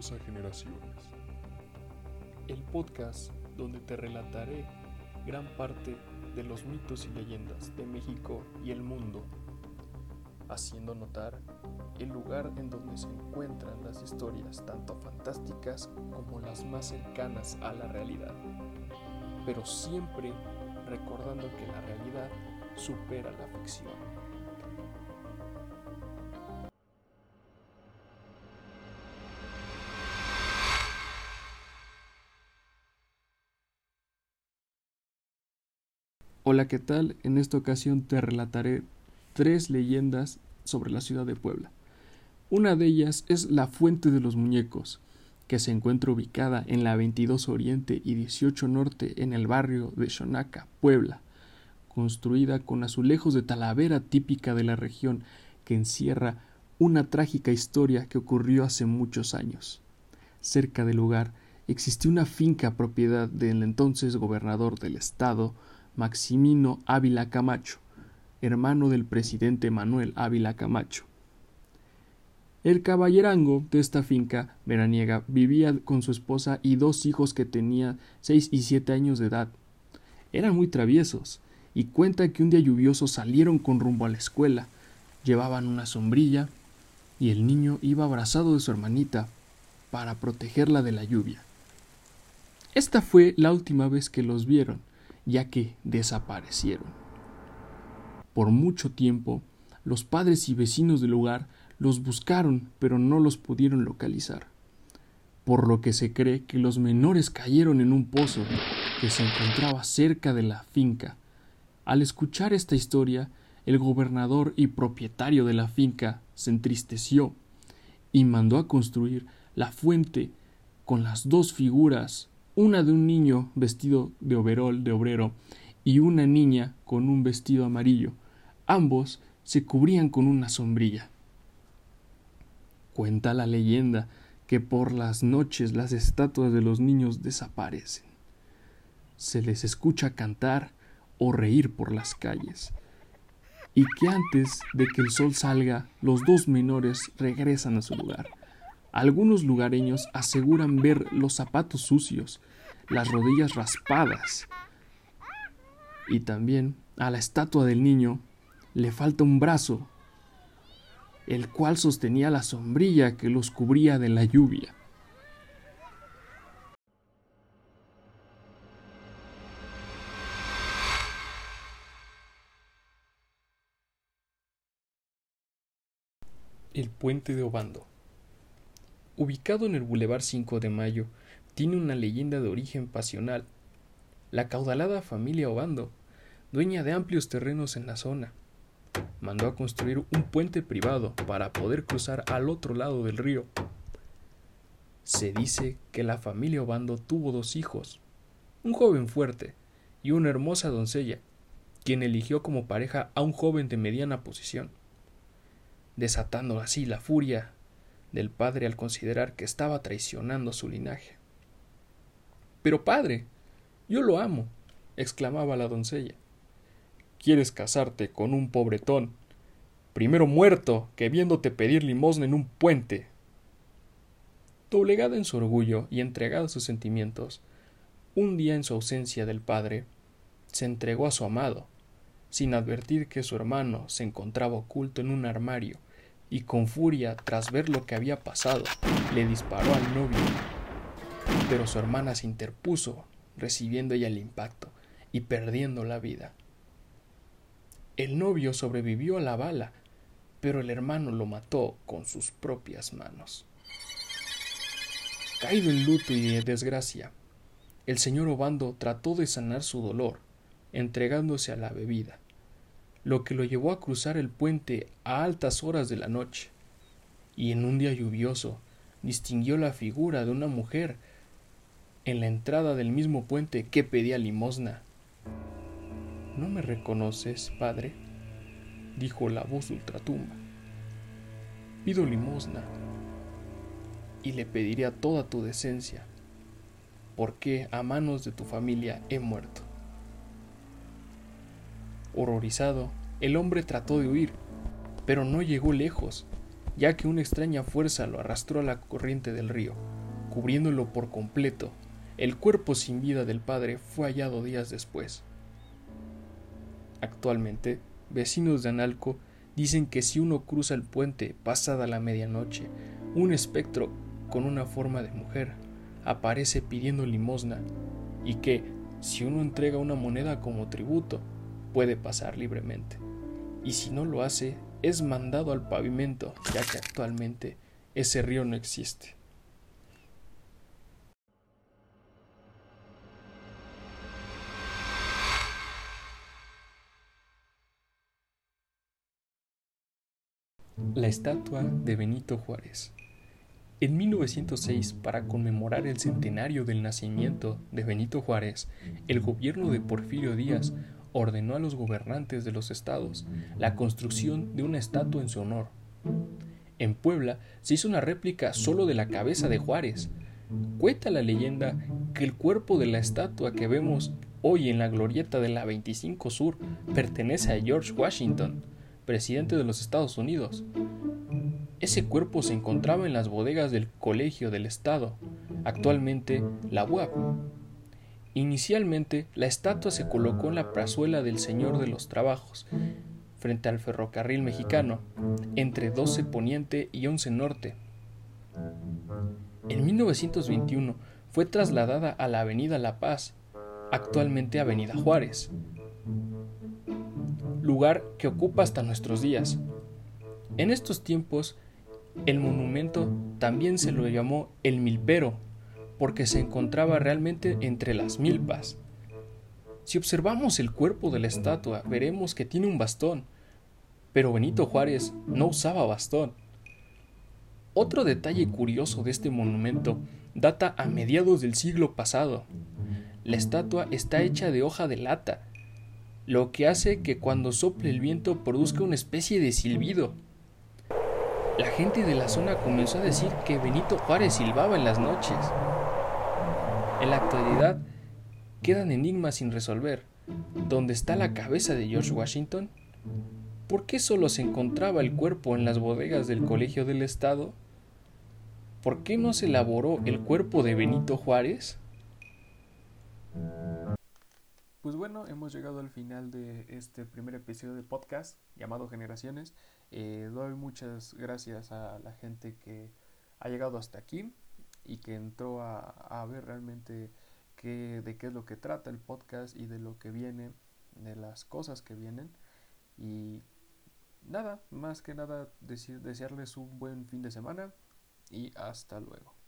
Generaciones. El podcast donde te relataré gran parte de los mitos y leyendas de México y el mundo, haciendo notar el lugar en donde se encuentran las historias tanto fantásticas como las más cercanas a la realidad, pero siempre recordando que la realidad supera la ficción. Hola, ¿qué tal? En esta ocasión te relataré tres leyendas sobre la ciudad de Puebla. Una de ellas es la Fuente de los Muñecos, que se encuentra ubicada en la 22 Oriente y 18 Norte en el barrio de Xonaca, Puebla, construida con azulejos de talavera típica de la región que encierra una trágica historia que ocurrió hace muchos años. Cerca del lugar existía una finca propiedad del entonces gobernador del estado, Maximino Ávila Camacho, hermano del presidente Manuel Ávila Camacho. El caballerango de esta finca veraniega vivía con su esposa y dos hijos que tenían seis y siete años de edad. Eran muy traviesos, y cuenta que un día lluvioso salieron con rumbo a la escuela. Llevaban una sombrilla, y el niño iba abrazado de su hermanita para protegerla de la lluvia. Esta fue la última vez que los vieron, ya que desaparecieron. Por mucho tiempo, los padres y vecinos del lugar los buscaron, pero no los pudieron localizar, por lo que se cree que los menores cayeron en un pozo que se encontraba cerca de la finca. Al escuchar esta historia, el gobernador y propietario de la finca se entristeció y mandó a construir la fuente con las dos figuras una de un niño vestido de overol de obrero y una niña con un vestido amarillo. Ambos se cubrían con una sombrilla. Cuenta la leyenda que por las noches las estatuas de los niños desaparecen. Se les escucha cantar o reír por las calles, y que antes de que el sol salga los dos menores regresan a su lugar. Algunos lugareños aseguran ver los zapatos sucios, las rodillas raspadas. Y también a la estatua del niño le falta un brazo, el cual sostenía la sombrilla que los cubría de la lluvia. El puente de Obando ubicado en el Boulevard 5 de Mayo, tiene una leyenda de origen pasional. La caudalada familia Obando, dueña de amplios terrenos en la zona, mandó a construir un puente privado para poder cruzar al otro lado del río. Se dice que la familia Obando tuvo dos hijos, un joven fuerte y una hermosa doncella, quien eligió como pareja a un joven de mediana posición, desatando así la furia del padre al considerar que estaba traicionando su linaje. Pero padre, yo lo amo, exclamaba la doncella. ¿Quieres casarte con un pobretón? Primero muerto que viéndote pedir limosna en un puente. Doblegada en su orgullo y entregada a sus sentimientos, un día en su ausencia del padre, se entregó a su amado, sin advertir que su hermano se encontraba oculto en un armario y con furia, tras ver lo que había pasado, le disparó al novio. Pero su hermana se interpuso, recibiendo ella el impacto y perdiendo la vida. El novio sobrevivió a la bala, pero el hermano lo mató con sus propias manos. Caído en luto y de desgracia, el señor Obando trató de sanar su dolor, entregándose a la bebida lo que lo llevó a cruzar el puente a altas horas de la noche, y en un día lluvioso distinguió la figura de una mujer en la entrada del mismo puente que pedía limosna. ¿No me reconoces, padre? dijo la voz ultratumba. Pido limosna y le pediría toda tu decencia, porque a manos de tu familia he muerto. Horrorizado, el hombre trató de huir, pero no llegó lejos, ya que una extraña fuerza lo arrastró a la corriente del río, cubriéndolo por completo. El cuerpo sin vida del padre fue hallado días después. Actualmente, vecinos de Analco dicen que si uno cruza el puente pasada la medianoche, un espectro con una forma de mujer aparece pidiendo limosna y que, si uno entrega una moneda como tributo, puede pasar libremente. Y si no lo hace, es mandado al pavimento, ya que actualmente ese río no existe. La estatua de Benito Juárez. En 1906, para conmemorar el centenario del nacimiento de Benito Juárez, el gobierno de Porfirio Díaz ordenó a los gobernantes de los estados la construcción de una estatua en su honor. En Puebla se hizo una réplica solo de la cabeza de Juárez. Cuenta la leyenda que el cuerpo de la estatua que vemos hoy en la glorieta de la 25 Sur pertenece a George Washington, presidente de los Estados Unidos. Ese cuerpo se encontraba en las bodegas del Colegio del Estado, actualmente la UAP. Inicialmente, la estatua se colocó en la plazuela del Señor de los Trabajos, frente al ferrocarril mexicano, entre 12 Poniente y 11 Norte. En 1921 fue trasladada a la Avenida La Paz, actualmente Avenida Juárez, lugar que ocupa hasta nuestros días. En estos tiempos el monumento también se lo llamó el milpero, porque se encontraba realmente entre las milpas. Si observamos el cuerpo de la estatua, veremos que tiene un bastón, pero Benito Juárez no usaba bastón. Otro detalle curioso de este monumento data a mediados del siglo pasado. La estatua está hecha de hoja de lata, lo que hace que cuando sople el viento produzca una especie de silbido. La gente de la zona comenzó a decir que Benito Juárez silbaba en las noches. En la actualidad quedan enigmas sin resolver. ¿Dónde está la cabeza de George Washington? ¿Por qué solo se encontraba el cuerpo en las bodegas del Colegio del Estado? ¿Por qué no se elaboró el cuerpo de Benito Juárez? Pues bueno, hemos llegado al final de este primer episodio de podcast llamado Generaciones. Eh, doy muchas gracias a la gente que ha llegado hasta aquí y que entró a, ver realmente qué, de qué es lo que trata el podcast y de lo que viene, de las cosas que vienen. Y nada, más que nada decir, desearles un buen fin de semana y hasta luego.